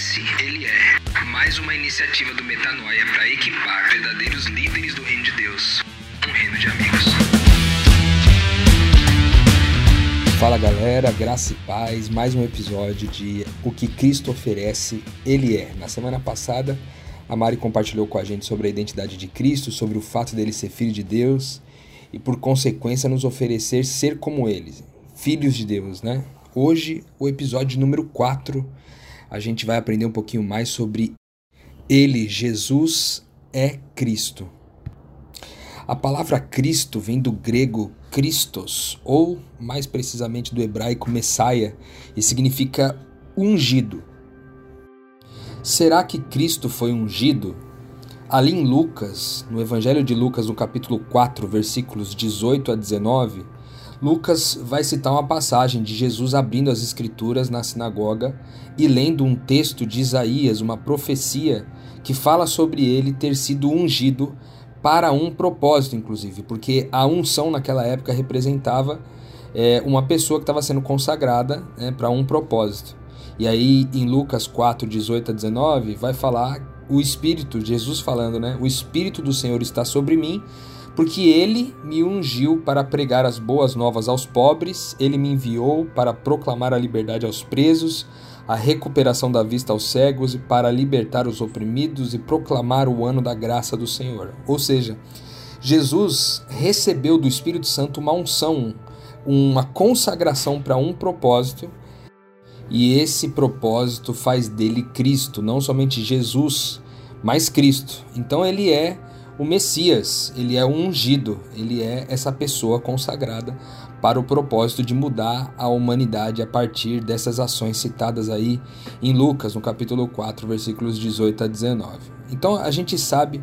Esse ele é mais uma iniciativa do Metanoia para equipar verdadeiros líderes do reino de Deus. Um reino de amigos. Fala galera, graça e paz, mais um episódio de O que Cristo oferece, Ele é. Na semana passada, a Mari compartilhou com a gente sobre a identidade de Cristo, sobre o fato dele ser filho de Deus e, por consequência, nos oferecer ser como Ele, filhos de Deus, né? Hoje, o episódio número 4, a gente vai aprender um pouquinho mais sobre Ele, Jesus é Cristo. A palavra Cristo vem do grego Christos, ou mais precisamente do hebraico Messiah, e significa ungido. Será que Cristo foi ungido? Ali em Lucas, no Evangelho de Lucas, no capítulo 4, versículos 18 a 19, Lucas vai citar uma passagem de Jesus abrindo as Escrituras na sinagoga e lendo um texto de Isaías, uma profecia que fala sobre ele ter sido ungido para um propósito, inclusive, porque a unção naquela época representava é, uma pessoa que estava sendo consagrada né, para um propósito. E aí, em Lucas 4, 18 a 19, vai falar o Espírito, Jesus falando, né? O Espírito do Senhor está sobre mim, porque ele me ungiu para pregar as boas novas aos pobres, ele me enviou para proclamar a liberdade aos presos, a recuperação da vista aos cegos e para libertar os oprimidos e proclamar o ano da graça do Senhor. Ou seja, Jesus recebeu do Espírito Santo uma unção, uma consagração para um propósito, e esse propósito faz dele Cristo, não somente Jesus, mas Cristo. Então ele é o Messias, ele é o ungido, ele é essa pessoa consagrada para o propósito de mudar a humanidade a partir dessas ações citadas aí em Lucas, no capítulo 4, versículos 18 a 19. Então a gente sabe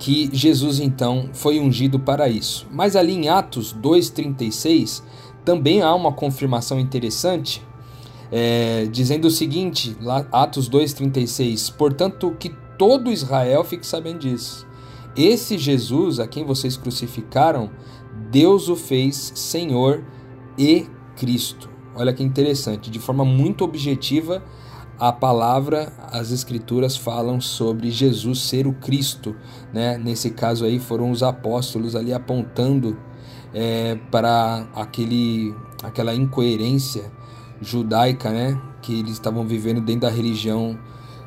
que Jesus então foi ungido para isso. Mas ali em Atos 2:36 também há uma confirmação interessante, é, dizendo o seguinte, Atos 2:36, portanto que todo Israel fique sabendo disso. Esse Jesus a quem vocês crucificaram, Deus o fez Senhor e Cristo. Olha que interessante, de forma muito objetiva, a palavra, as escrituras falam sobre Jesus ser o Cristo, né? Nesse caso aí foram os apóstolos ali apontando é, para aquele, aquela incoerência judaica, né? Que eles estavam vivendo dentro da religião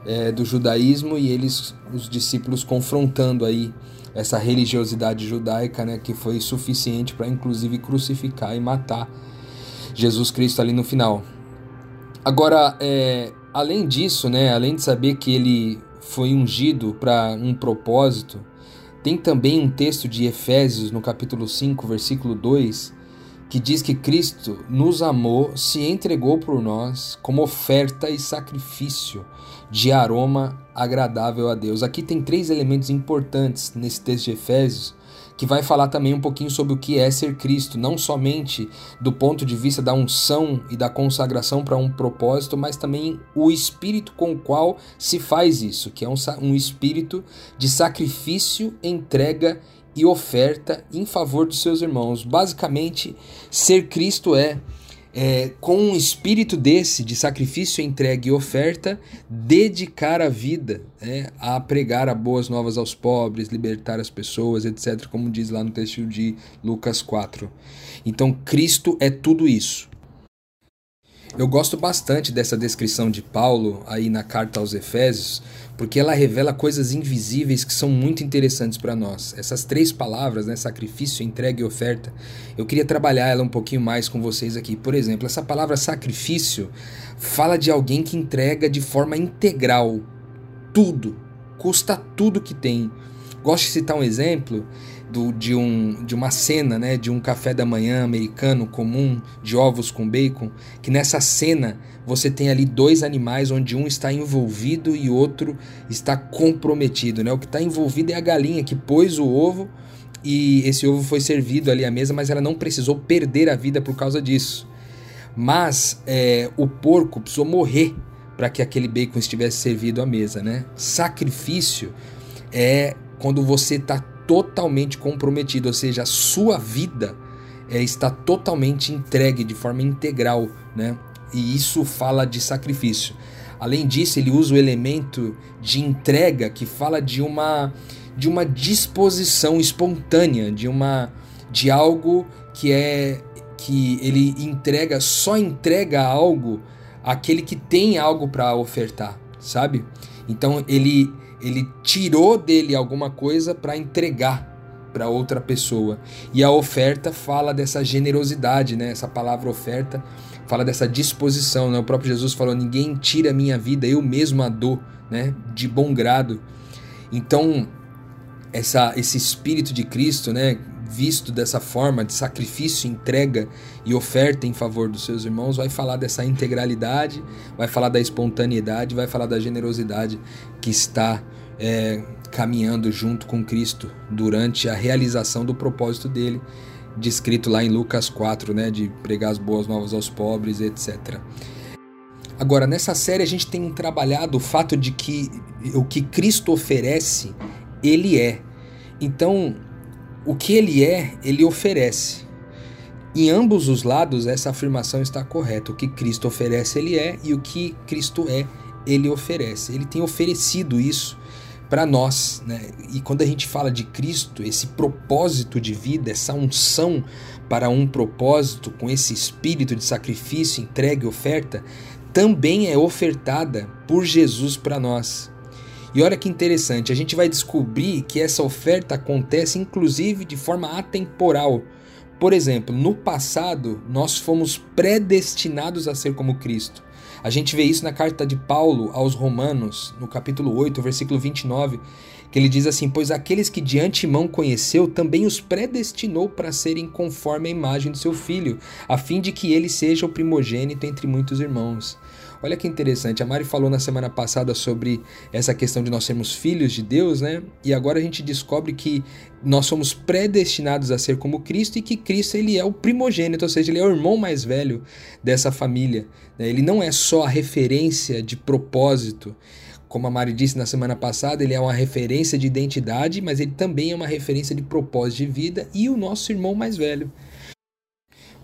é, do judaísmo e eles, os discípulos, confrontando aí essa religiosidade judaica, né, que foi suficiente para inclusive crucificar e matar Jesus Cristo ali no final. Agora, é, além disso, né, além de saber que ele foi ungido para um propósito, tem também um texto de Efésios, no capítulo 5, versículo 2, que diz que Cristo nos amou, se entregou por nós como oferta e sacrifício de aroma agradável a Deus. Aqui tem três elementos importantes nesse texto de Efésios que vai falar também um pouquinho sobre o que é ser Cristo, não somente do ponto de vista da unção e da consagração para um propósito, mas também o espírito com o qual se faz isso, que é um, um espírito de sacrifício, entrega e oferta em favor dos seus irmãos. Basicamente, ser Cristo é, é, com um espírito desse, de sacrifício, entrega e oferta, dedicar a vida é, a pregar a boas novas aos pobres, libertar as pessoas, etc., como diz lá no texto de Lucas 4. Então, Cristo é tudo isso. Eu gosto bastante dessa descrição de Paulo aí na carta aos Efésios, porque ela revela coisas invisíveis que são muito interessantes para nós. Essas três palavras, né, sacrifício, entrega e oferta, eu queria trabalhar ela um pouquinho mais com vocês aqui. Por exemplo, essa palavra sacrifício fala de alguém que entrega de forma integral tudo, custa tudo que tem. Gosto de citar um exemplo do, de, um, de uma cena, né, de um café da manhã americano comum, de ovos com bacon, que nessa cena você tem ali dois animais onde um está envolvido e outro está comprometido. Né? O que está envolvido é a galinha que pôs o ovo e esse ovo foi servido ali à mesa, mas ela não precisou perder a vida por causa disso. Mas é, o porco precisou morrer para que aquele bacon estivesse servido à mesa. Né? Sacrifício é quando você está totalmente comprometido, ou seja, a sua vida é, está totalmente entregue de forma integral, né? E isso fala de sacrifício. Além disso, ele usa o elemento de entrega que fala de uma de uma disposição espontânea, de uma de algo que é que ele entrega, só entrega algo aquele que tem algo para ofertar, sabe? Então ele ele tirou dele alguma coisa para entregar para outra pessoa. E a oferta fala dessa generosidade, né? Essa palavra oferta fala dessa disposição, né? O próprio Jesus falou: "Ninguém tira minha vida, eu mesmo a dou", né? De bom grado. Então, essa esse espírito de Cristo, né, visto dessa forma de sacrifício, entrega e oferta em favor dos seus irmãos, vai falar dessa integralidade, vai falar da espontaneidade, vai falar da generosidade que está é, caminhando junto com Cristo durante a realização do propósito dele, descrito lá em Lucas 4, né, de pregar as boas novas aos pobres, etc. Agora, nessa série a gente tem trabalhado o fato de que o que Cristo oferece, ele é. Então, o que ele é, ele oferece. Em ambos os lados, essa afirmação está correta. O que Cristo oferece, ele é, e o que Cristo é, ele oferece. Ele tem oferecido isso para nós. Né? E quando a gente fala de Cristo, esse propósito de vida, essa unção para um propósito, com esse espírito de sacrifício, entrega e oferta, também é ofertada por Jesus para nós. E olha que interessante, a gente vai descobrir que essa oferta acontece inclusive de forma atemporal. Por exemplo, no passado nós fomos predestinados a ser como Cristo. A gente vê isso na carta de Paulo aos Romanos, no capítulo 8, versículo 29, que ele diz assim: Pois aqueles que de antemão conheceu, também os predestinou para serem conforme a imagem do seu filho, a fim de que ele seja o primogênito entre muitos irmãos. Olha que interessante, a Mari falou na semana passada sobre essa questão de nós sermos filhos de Deus, né? E agora a gente descobre que nós somos predestinados a ser como Cristo e que Cristo ele é o primogênito, ou seja, ele é o irmão mais velho dessa família. Né? Ele não é só a referência de propósito, como a Mari disse na semana passada, ele é uma referência de identidade, mas ele também é uma referência de propósito de vida e o nosso irmão mais velho.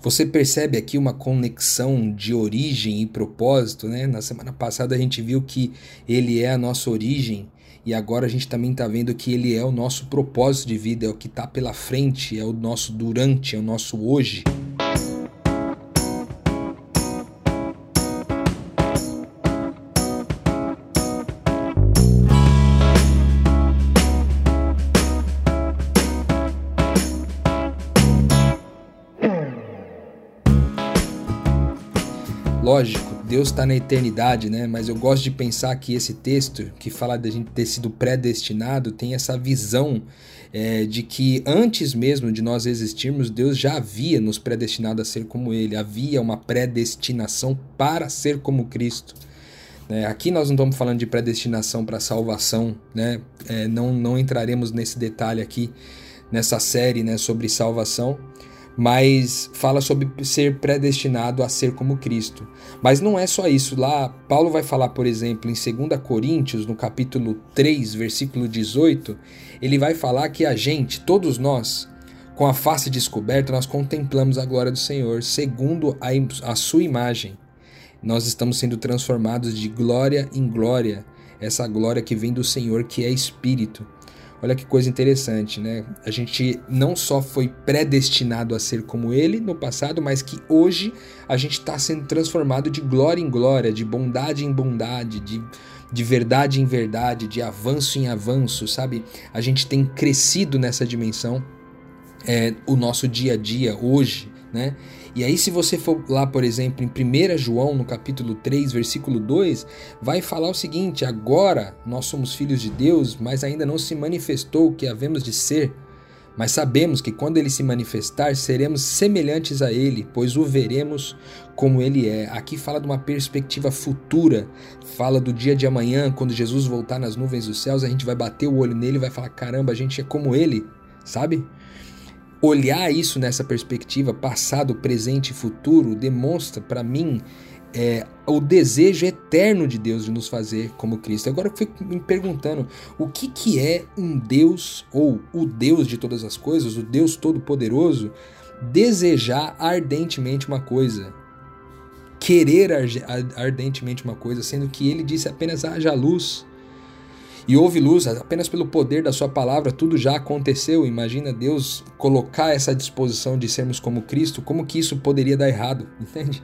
Você percebe aqui uma conexão de origem e propósito, né? Na semana passada a gente viu que ele é a nossa origem e agora a gente também está vendo que ele é o nosso propósito de vida, é o que está pela frente, é o nosso durante, é o nosso hoje. Lógico, Deus está na eternidade, né? Mas eu gosto de pensar que esse texto, que fala da gente ter sido predestinado, tem essa visão é, de que antes mesmo de nós existirmos, Deus já havia nos predestinado a ser como Ele. Havia uma predestinação para ser como Cristo. É, aqui nós não estamos falando de predestinação para salvação, né? É, não, não entraremos nesse detalhe aqui nessa série né, sobre salvação mas fala sobre ser predestinado a ser como Cristo. Mas não é só isso. Lá, Paulo vai falar, por exemplo, em 2 Coríntios, no capítulo 3, versículo 18, ele vai falar que a gente, todos nós, com a face descoberta, nós contemplamos a glória do Senhor, segundo a, a sua imagem. Nós estamos sendo transformados de glória em glória, essa glória que vem do Senhor, que é Espírito. Olha que coisa interessante, né? A gente não só foi predestinado a ser como ele no passado, mas que hoje a gente está sendo transformado de glória em glória, de bondade em bondade, de, de verdade em verdade, de avanço em avanço, sabe? A gente tem crescido nessa dimensão, é, o nosso dia a dia hoje, né? E aí, se você for lá, por exemplo, em 1 João, no capítulo 3, versículo 2, vai falar o seguinte: Agora nós somos filhos de Deus, mas ainda não se manifestou o que havemos de ser. Mas sabemos que quando ele se manifestar, seremos semelhantes a ele, pois o veremos como ele é. Aqui fala de uma perspectiva futura, fala do dia de amanhã, quando Jesus voltar nas nuvens dos céus, a gente vai bater o olho nele e vai falar: caramba, a gente é como ele, sabe? Olhar isso nessa perspectiva, passado, presente e futuro, demonstra para mim é, o desejo eterno de Deus de nos fazer como Cristo. Agora eu fico me perguntando o que, que é um Deus, ou o Deus de todas as coisas, o Deus Todo-Poderoso, desejar ardentemente uma coisa querer ardentemente uma coisa, sendo que ele disse apenas haja luz. E houve luz apenas pelo poder da sua palavra, tudo já aconteceu. Imagina Deus colocar essa disposição de sermos como Cristo, como que isso poderia dar errado, entende?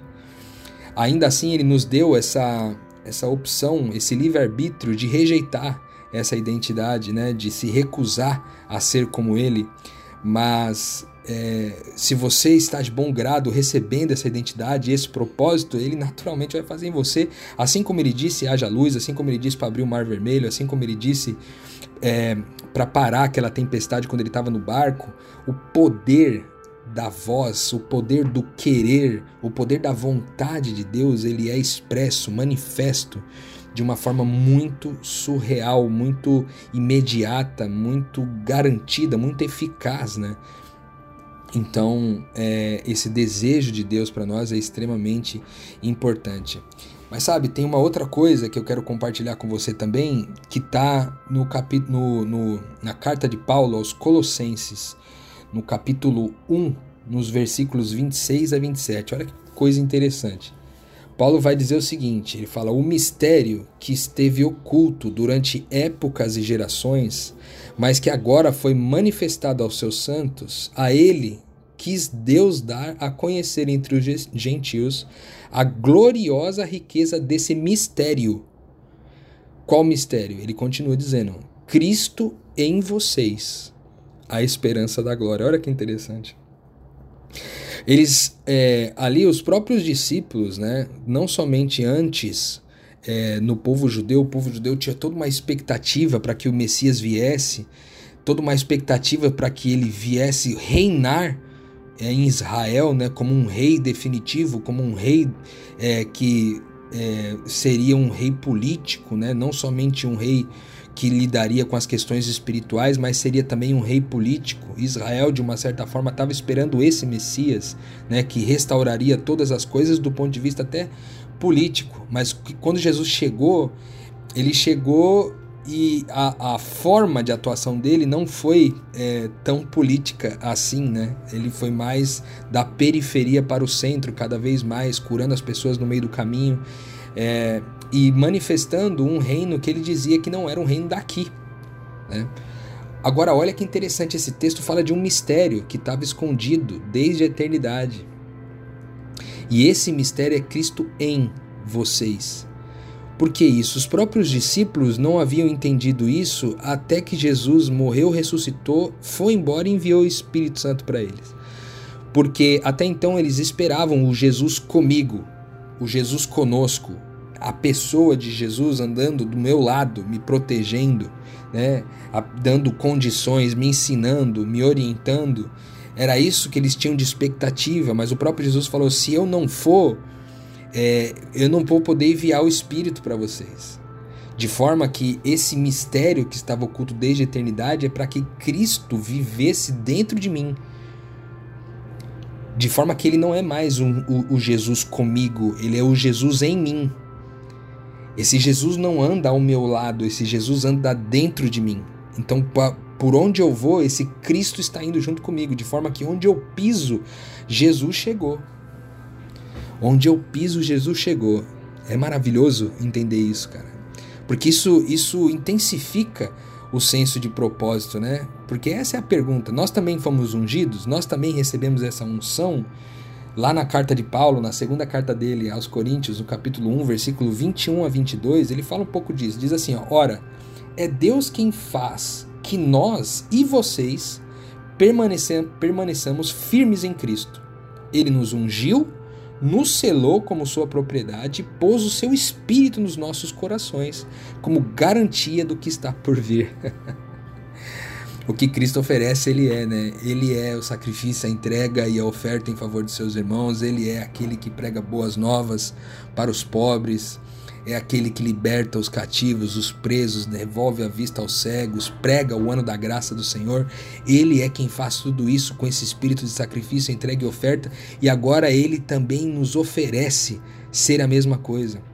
Ainda assim, ele nos deu essa essa opção, esse livre-arbítrio de rejeitar essa identidade, né, de se recusar a ser como ele. Mas é, se você está de bom grado recebendo essa identidade, esse propósito, ele naturalmente vai fazer em você, assim como ele disse, haja luz, assim como ele disse para abrir o mar vermelho, assim como ele disse é, para parar aquela tempestade quando ele estava no barco, o poder da voz, o poder do querer, o poder da vontade de Deus, ele é expresso, manifesto de uma forma muito surreal, muito imediata, muito garantida, muito eficaz, né? Então, é, esse desejo de Deus para nós é extremamente importante. Mas sabe, tem uma outra coisa que eu quero compartilhar com você também, que está no no, no, na carta de Paulo aos Colossenses, no capítulo 1, nos versículos 26 a 27. Olha que coisa interessante. Paulo vai dizer o seguinte: ele fala, o mistério que esteve oculto durante épocas e gerações, mas que agora foi manifestado aos seus santos, a ele quis Deus dar a conhecer entre os gentios a gloriosa riqueza desse mistério. Qual mistério? Ele continua dizendo: Cristo em vocês, a esperança da glória. Olha que interessante. Eles, é, ali, os próprios discípulos, né, não somente antes é, no povo judeu, o povo judeu tinha toda uma expectativa para que o Messias viesse, toda uma expectativa para que ele viesse reinar é, em Israel, né, como um rei definitivo, como um rei é, que é, seria um rei político, né, não somente um rei que lidaria com as questões espirituais, mas seria também um rei político. Israel, de uma certa forma, estava esperando esse Messias, né, que restauraria todas as coisas do ponto de vista até político. Mas quando Jesus chegou, ele chegou e a, a forma de atuação dele não foi é, tão política assim, né? Ele foi mais da periferia para o centro, cada vez mais, curando as pessoas no meio do caminho. É, e manifestando um reino que ele dizia que não era um reino daqui. Né? Agora, olha que interessante, esse texto fala de um mistério que estava escondido desde a eternidade. E esse mistério é Cristo em vocês. Por que isso? Os próprios discípulos não haviam entendido isso até que Jesus morreu, ressuscitou, foi embora e enviou o Espírito Santo para eles. Porque até então eles esperavam o Jesus comigo, o Jesus conosco, a pessoa de Jesus andando do meu lado, me protegendo, né, dando condições, me ensinando, me orientando. Era isso que eles tinham de expectativa, mas o próprio Jesus falou: se eu não for, é, eu não vou poder enviar o Espírito para vocês. De forma que esse mistério que estava oculto desde a eternidade é para que Cristo vivesse dentro de mim. De forma que ele não é mais um, o, o Jesus comigo, ele é o Jesus em mim. Esse Jesus não anda ao meu lado, esse Jesus anda dentro de mim. Então, por onde eu vou, esse Cristo está indo junto comigo, de forma que onde eu piso, Jesus chegou. Onde eu piso, Jesus chegou. É maravilhoso entender isso, cara. Porque isso, isso intensifica o senso de propósito, né? Porque essa é a pergunta. Nós também fomos ungidos? Nós também recebemos essa unção? Lá na carta de Paulo, na segunda carta dele aos Coríntios, no capítulo 1, versículo 21 a 22, ele fala um pouco disso. Diz assim: ó, Ora, é Deus quem faz que nós e vocês permaneçamos firmes em Cristo. Ele nos ungiu, nos selou como sua propriedade e pôs o seu espírito nos nossos corações, como garantia do que está por vir. o que Cristo oferece, ele é, né? Ele é o sacrifício, a entrega e a oferta em favor de seus irmãos, ele é aquele que prega boas novas para os pobres, é aquele que liberta os cativos, os presos, devolve a vista aos cegos, prega o ano da graça do Senhor. Ele é quem faz tudo isso com esse espírito de sacrifício, entrega e oferta, e agora ele também nos oferece ser a mesma coisa.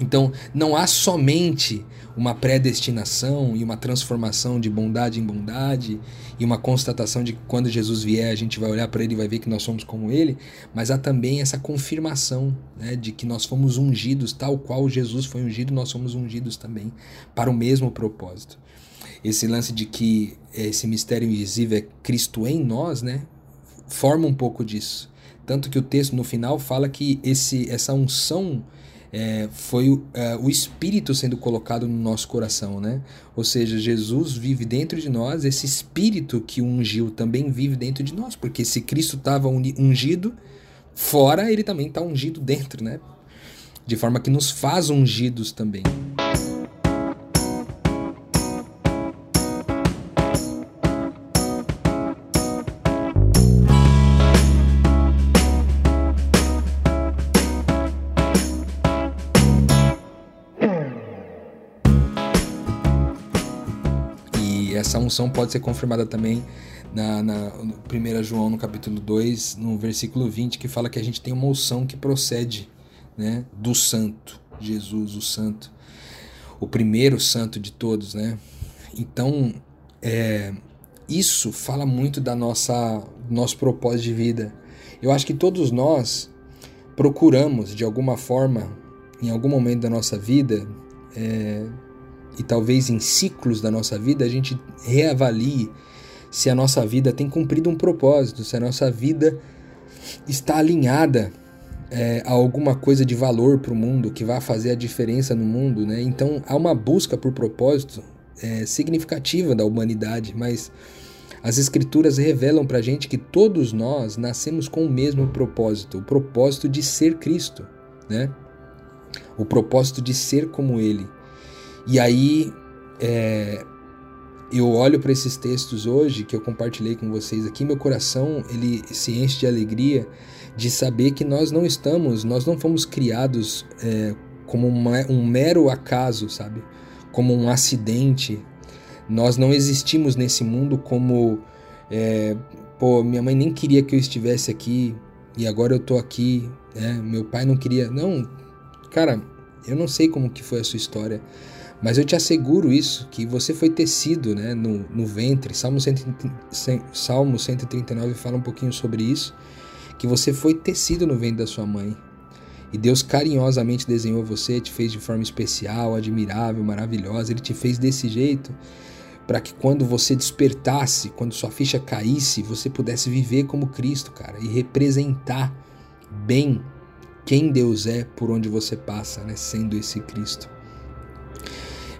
Então, não há somente uma predestinação e uma transformação de bondade em bondade e uma constatação de que quando Jesus vier a gente vai olhar para ele e vai ver que nós somos como ele, mas há também essa confirmação né, de que nós fomos ungidos, tal qual Jesus foi ungido, nós somos ungidos também para o mesmo propósito. Esse lance de que esse mistério invisível é Cristo em nós, né, forma um pouco disso. Tanto que o texto no final fala que esse, essa unção é, foi é, o Espírito sendo colocado no nosso coração, né? Ou seja, Jesus vive dentro de nós, esse Espírito que ungiu também vive dentro de nós, porque se Cristo estava ungido fora, ele também está ungido dentro, né? De forma que nos faz ungidos também. Essa unção pode ser confirmada também na, na 1 João, no capítulo 2, no versículo 20, que fala que a gente tem uma unção que procede né, do santo, Jesus, o santo, o primeiro santo de todos, né? Então, é, isso fala muito da nossa nosso propósito de vida. Eu acho que todos nós procuramos, de alguma forma, em algum momento da nossa vida, é, e talvez em ciclos da nossa vida a gente reavalie se a nossa vida tem cumprido um propósito, se a nossa vida está alinhada é, a alguma coisa de valor para o mundo, que vai fazer a diferença no mundo. Né? Então há uma busca por propósito é, significativa da humanidade, mas as Escrituras revelam para a gente que todos nós nascemos com o mesmo propósito, o propósito de ser Cristo, né? o propósito de ser como Ele. E aí é, eu olho para esses textos hoje que eu compartilhei com vocês aqui, meu coração ele se enche de alegria de saber que nós não estamos, nós não fomos criados é, como uma, um mero acaso, sabe? Como um acidente. Nós não existimos nesse mundo como, é, pô, minha mãe nem queria que eu estivesse aqui e agora eu tô aqui, né? Meu pai não queria, não, cara, eu não sei como que foi a sua história. Mas eu te asseguro isso, que você foi tecido né, no, no ventre. Salmo, 100, Salmo 139 fala um pouquinho sobre isso. Que você foi tecido no ventre da sua mãe. E Deus carinhosamente desenhou você, te fez de forma especial, admirável, maravilhosa. Ele te fez desse jeito para que quando você despertasse, quando sua ficha caísse, você pudesse viver como Cristo, cara, e representar bem quem Deus é por onde você passa, né, sendo esse Cristo.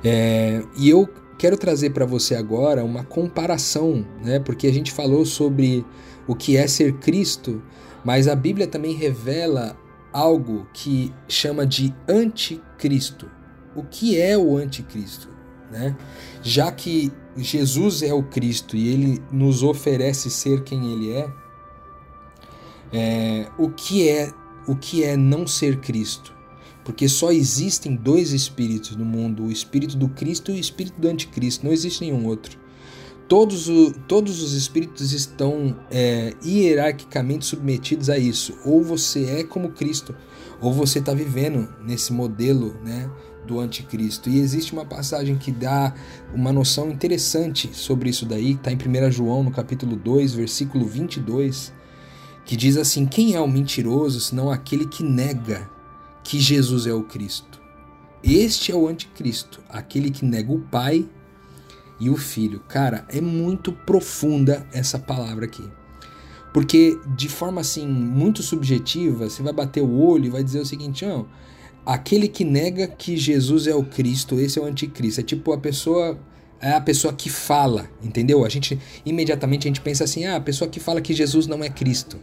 É, e eu quero trazer para você agora uma comparação, né? Porque a gente falou sobre o que é ser Cristo, mas a Bíblia também revela algo que chama de anticristo. O que é o anticristo? Né? Já que Jesus é o Cristo e ele nos oferece ser quem ele é, é o que é o que é não ser Cristo? Porque só existem dois espíritos no mundo: o espírito do Cristo e o espírito do anticristo. Não existe nenhum outro. Todos, o, todos os espíritos estão é, hierarquicamente submetidos a isso. Ou você é como Cristo, ou você está vivendo nesse modelo né, do anticristo. E existe uma passagem que dá uma noção interessante sobre isso daí, está em 1 João, no capítulo 2, versículo 22, que diz assim: Quem é o mentiroso senão aquele que nega que Jesus é o Cristo. Este é o anticristo, aquele que nega o Pai e o Filho. Cara, é muito profunda essa palavra aqui. Porque de forma assim muito subjetiva, você vai bater o olho e vai dizer o seguinte, não, aquele que nega que Jesus é o Cristo, esse é o anticristo. É tipo a pessoa é a pessoa que fala, entendeu? A gente imediatamente a gente pensa assim, ah, a pessoa que fala que Jesus não é Cristo.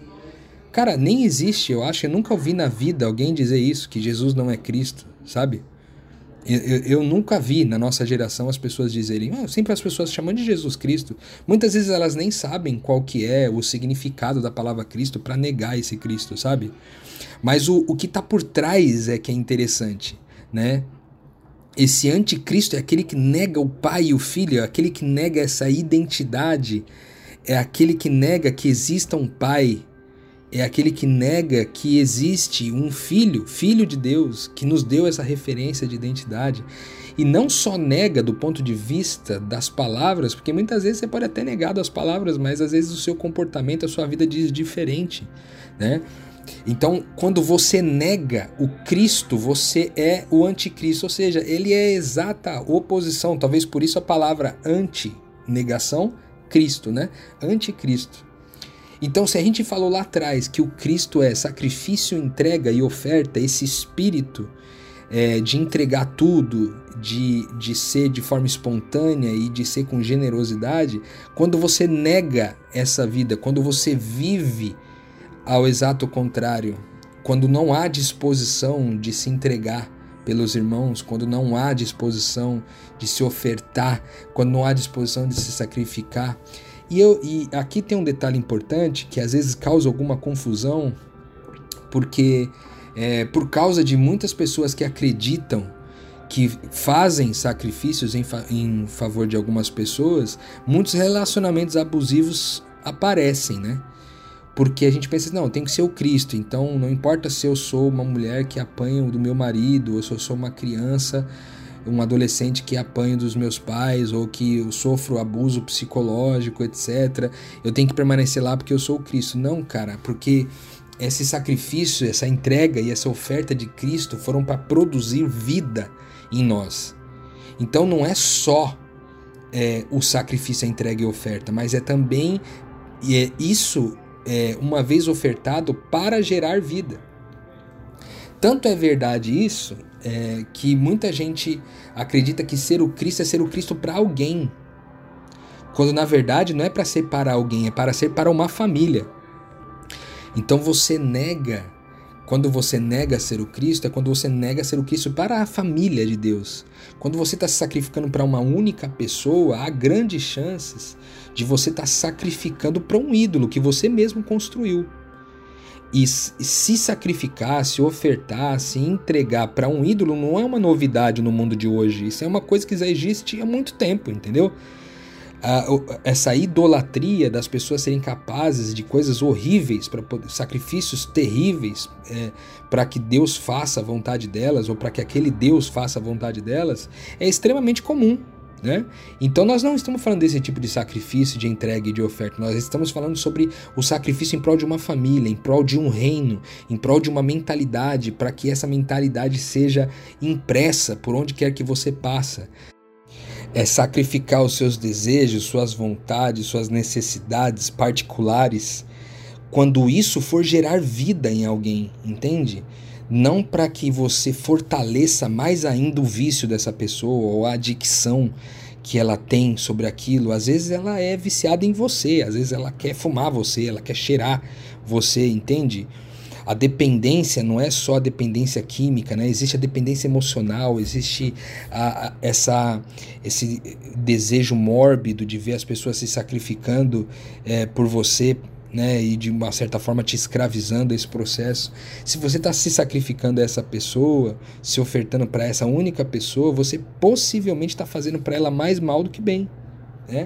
Cara, nem existe, eu acho. Eu nunca ouvi na vida alguém dizer isso, que Jesus não é Cristo, sabe? Eu, eu, eu nunca vi na nossa geração as pessoas dizerem, ah, sempre as pessoas chamam de Jesus Cristo. Muitas vezes elas nem sabem qual que é o significado da palavra Cristo para negar esse Cristo, sabe? Mas o, o que está por trás é que é interessante, né? Esse anticristo é aquele que nega o pai e o filho, é aquele que nega essa identidade, é aquele que nega que exista um pai é aquele que nega que existe um filho, filho de Deus, que nos deu essa referência de identidade. E não só nega do ponto de vista das palavras, porque muitas vezes você pode até negar das palavras, mas às vezes o seu comportamento, a sua vida diz diferente, né? Então, quando você nega o Cristo, você é o anticristo, ou seja, ele é a exata oposição, talvez por isso a palavra anti-negação, Cristo, né? Anticristo. Então, se a gente falou lá atrás que o Cristo é sacrifício, entrega e oferta, esse espírito é, de entregar tudo, de, de ser de forma espontânea e de ser com generosidade, quando você nega essa vida, quando você vive ao exato contrário, quando não há disposição de se entregar pelos irmãos, quando não há disposição de se ofertar, quando não há disposição de se sacrificar, e, eu, e aqui tem um detalhe importante que às vezes causa alguma confusão, porque é, por causa de muitas pessoas que acreditam que fazem sacrifícios em, fa em favor de algumas pessoas, muitos relacionamentos abusivos aparecem, né? Porque a gente pensa, não, tem que ser o Cristo, então não importa se eu sou uma mulher que apanha do meu marido, ou se eu sou uma criança um adolescente que apanho dos meus pais ou que eu sofro abuso psicológico, etc. Eu tenho que permanecer lá porque eu sou o Cristo. Não, cara, porque esse sacrifício, essa entrega e essa oferta de Cristo foram para produzir vida em nós. Então não é só é, o sacrifício, a entrega e a oferta, mas é também é, isso, é, uma vez ofertado, para gerar vida. Tanto é verdade isso é, que muita gente acredita que ser o Cristo é ser o Cristo para alguém, quando na verdade não é para ser para alguém, é para ser para uma família. Então você nega, quando você nega ser o Cristo, é quando você nega ser o Cristo para a família de Deus. Quando você está se sacrificando para uma única pessoa, há grandes chances de você estar tá sacrificando para um ídolo que você mesmo construiu e se sacrificar, se ofertar, se entregar para um ídolo não é uma novidade no mundo de hoje. Isso é uma coisa que já existe há muito tempo, entendeu? essa idolatria das pessoas serem capazes de coisas horríveis, para sacrifícios terríveis, é, para que Deus faça a vontade delas ou para que aquele Deus faça a vontade delas, é extremamente comum. Né? Então nós não estamos falando desse tipo de sacrifício, de entrega e de oferta, nós estamos falando sobre o sacrifício em prol de uma família, em prol de um reino, em prol de uma mentalidade, para que essa mentalidade seja impressa por onde quer que você passa. É sacrificar os seus desejos, suas vontades, suas necessidades particulares, quando isso for gerar vida em alguém, entende? Não para que você fortaleça mais ainda o vício dessa pessoa ou a adicção que ela tem sobre aquilo. Às vezes ela é viciada em você, às vezes ela quer fumar você, ela quer cheirar você, entende? A dependência não é só a dependência química, né? Existe a dependência emocional, existe a, a, essa, esse desejo mórbido de ver as pessoas se sacrificando é, por você né, e de uma certa forma te escravizando esse processo. Se você está se sacrificando a essa pessoa, se ofertando para essa única pessoa, você possivelmente está fazendo para ela mais mal do que bem, né?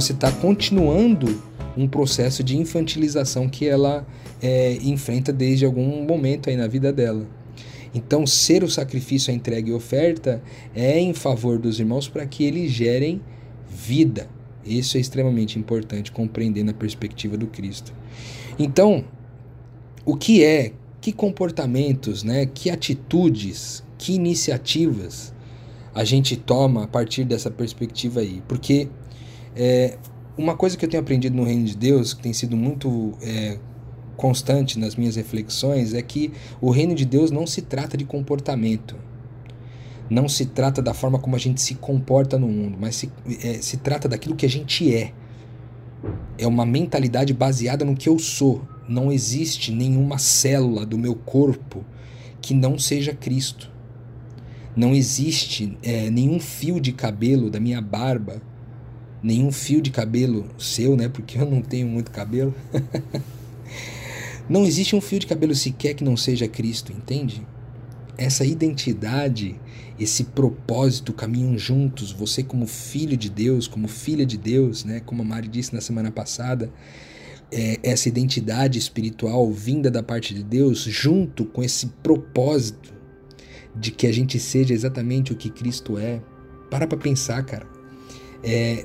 Você está continuando um processo de infantilização que ela é, enfrenta desde algum momento aí na vida dela. Então, ser o sacrifício, a entrega e oferta é em favor dos irmãos para que eles gerem vida. Isso é extremamente importante compreender na perspectiva do Cristo. Então, o que é, que comportamentos, né, que atitudes, que iniciativas a gente toma a partir dessa perspectiva aí? Porque é, uma coisa que eu tenho aprendido no Reino de Deus, que tem sido muito é, constante nas minhas reflexões, é que o Reino de Deus não se trata de comportamento. Não se trata da forma como a gente se comporta no mundo, mas se, é, se trata daquilo que a gente é. É uma mentalidade baseada no que eu sou. Não existe nenhuma célula do meu corpo que não seja Cristo. Não existe é, nenhum fio de cabelo da minha barba nenhum fio de cabelo seu, né? Porque eu não tenho muito cabelo. não existe um fio de cabelo sequer que não seja Cristo, entende? Essa identidade, esse propósito caminham juntos. Você como filho de Deus, como filha de Deus, né? Como a Mari disse na semana passada, é, essa identidade espiritual vinda da parte de Deus, junto com esse propósito de que a gente seja exatamente o que Cristo é. Para para pensar, cara. É,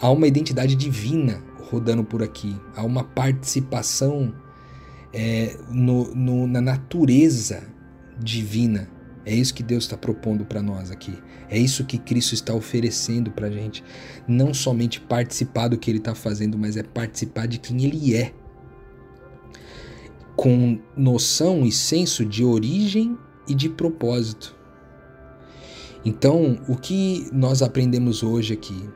há uma identidade divina rodando por aqui, há uma participação é, no, no, na natureza divina. É isso que Deus está propondo para nós aqui. É isso que Cristo está oferecendo para a gente. Não somente participar do que Ele está fazendo, mas é participar de quem Ele é. Com noção e senso de origem e de propósito. Então, o que nós aprendemos hoje aqui?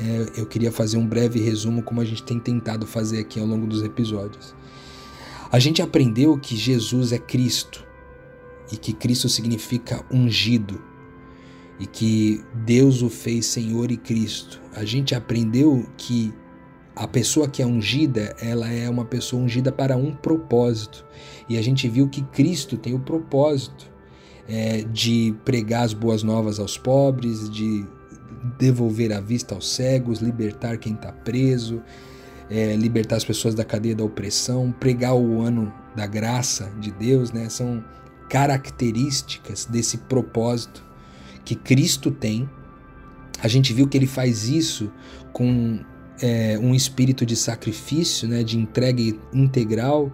É, eu queria fazer um breve resumo, como a gente tem tentado fazer aqui ao longo dos episódios. A gente aprendeu que Jesus é Cristo e que Cristo significa ungido e que Deus o fez Senhor e Cristo. A gente aprendeu que a pessoa que é ungida, ela é uma pessoa ungida para um propósito. E a gente viu que Cristo tem o propósito é, de pregar as boas novas aos pobres, de devolver a vista aos cegos, libertar quem está preso, é, libertar as pessoas da cadeia da opressão, pregar o ano da graça de Deus, né? São características desse propósito que Cristo tem. A gente viu que ele faz isso com é, um espírito de sacrifício, né, de entrega integral,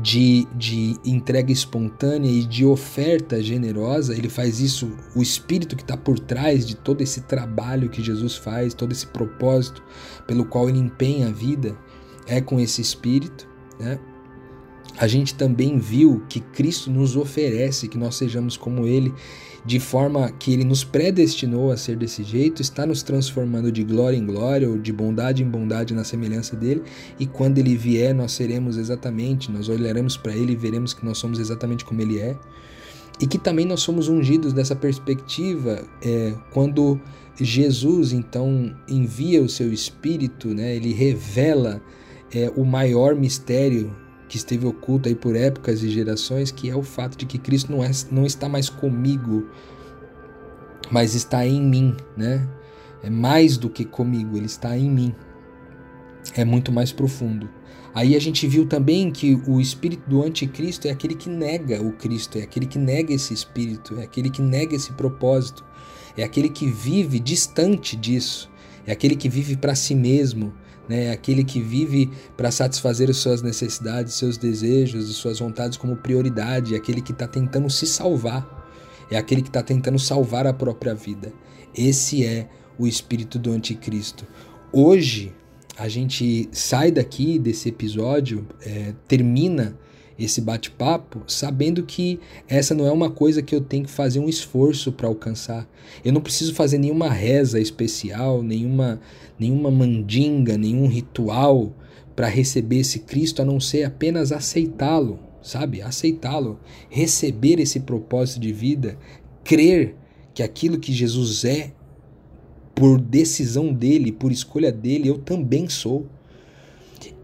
de, de entrega espontânea e de oferta generosa. Ele faz isso, o espírito que está por trás de todo esse trabalho que Jesus faz, todo esse propósito pelo qual ele empenha a vida, é com esse espírito. Né? A gente também viu que Cristo nos oferece que nós sejamos como Ele, de forma que Ele nos predestinou a ser desse jeito, está nos transformando de glória em glória, ou de bondade em bondade na semelhança dele, e quando Ele vier, nós seremos exatamente, nós olharemos para Ele e veremos que nós somos exatamente como Ele é, e que também nós somos ungidos dessa perspectiva é, quando Jesus então envia o seu Espírito, né, ele revela é, o maior mistério que esteve oculto aí por épocas e gerações, que é o fato de que Cristo não, é, não está mais comigo, mas está em mim, né? É mais do que comigo, ele está em mim. É muito mais profundo. Aí a gente viu também que o espírito do anticristo é aquele que nega o Cristo, é aquele que nega esse espírito, é aquele que nega esse propósito, é aquele que vive distante disso, é aquele que vive para si mesmo, né? Aquele que vive para satisfazer as suas necessidades, seus desejos e suas vontades como prioridade, é aquele que está tentando se salvar, é aquele que está tentando salvar a própria vida. Esse é o espírito do anticristo. Hoje a gente sai daqui desse episódio, é, termina esse bate-papo sabendo que essa não é uma coisa que eu tenho que fazer um esforço para alcançar. Eu não preciso fazer nenhuma reza especial, nenhuma, nenhuma mandinga, nenhum ritual para receber esse Cristo, a não ser apenas aceitá-lo, sabe? Aceitá-lo, receber esse propósito de vida, crer que aquilo que Jesus é, por decisão dele, por escolha dele, eu também sou.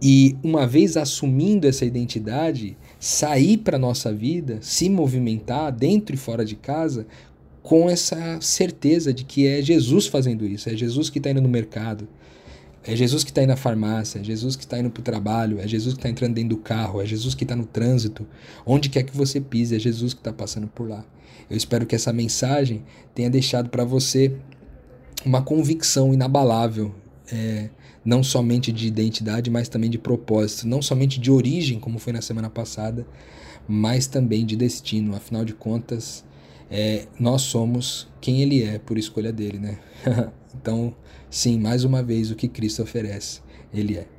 E uma vez assumindo essa identidade, sair para nossa vida, se movimentar dentro e fora de casa com essa certeza de que é Jesus fazendo isso, é Jesus que está indo no mercado, é Jesus que está indo na farmácia, é Jesus que está indo para o trabalho, é Jesus que está entrando dentro do carro, é Jesus que está no trânsito, onde quer que você pise, é Jesus que está passando por lá. Eu espero que essa mensagem tenha deixado para você uma convicção inabalável é, não somente de identidade, mas também de propósito, não somente de origem, como foi na semana passada, mas também de destino. Afinal de contas, é, nós somos quem Ele é por escolha dele, né? então, sim, mais uma vez, o que Cristo oferece, Ele é.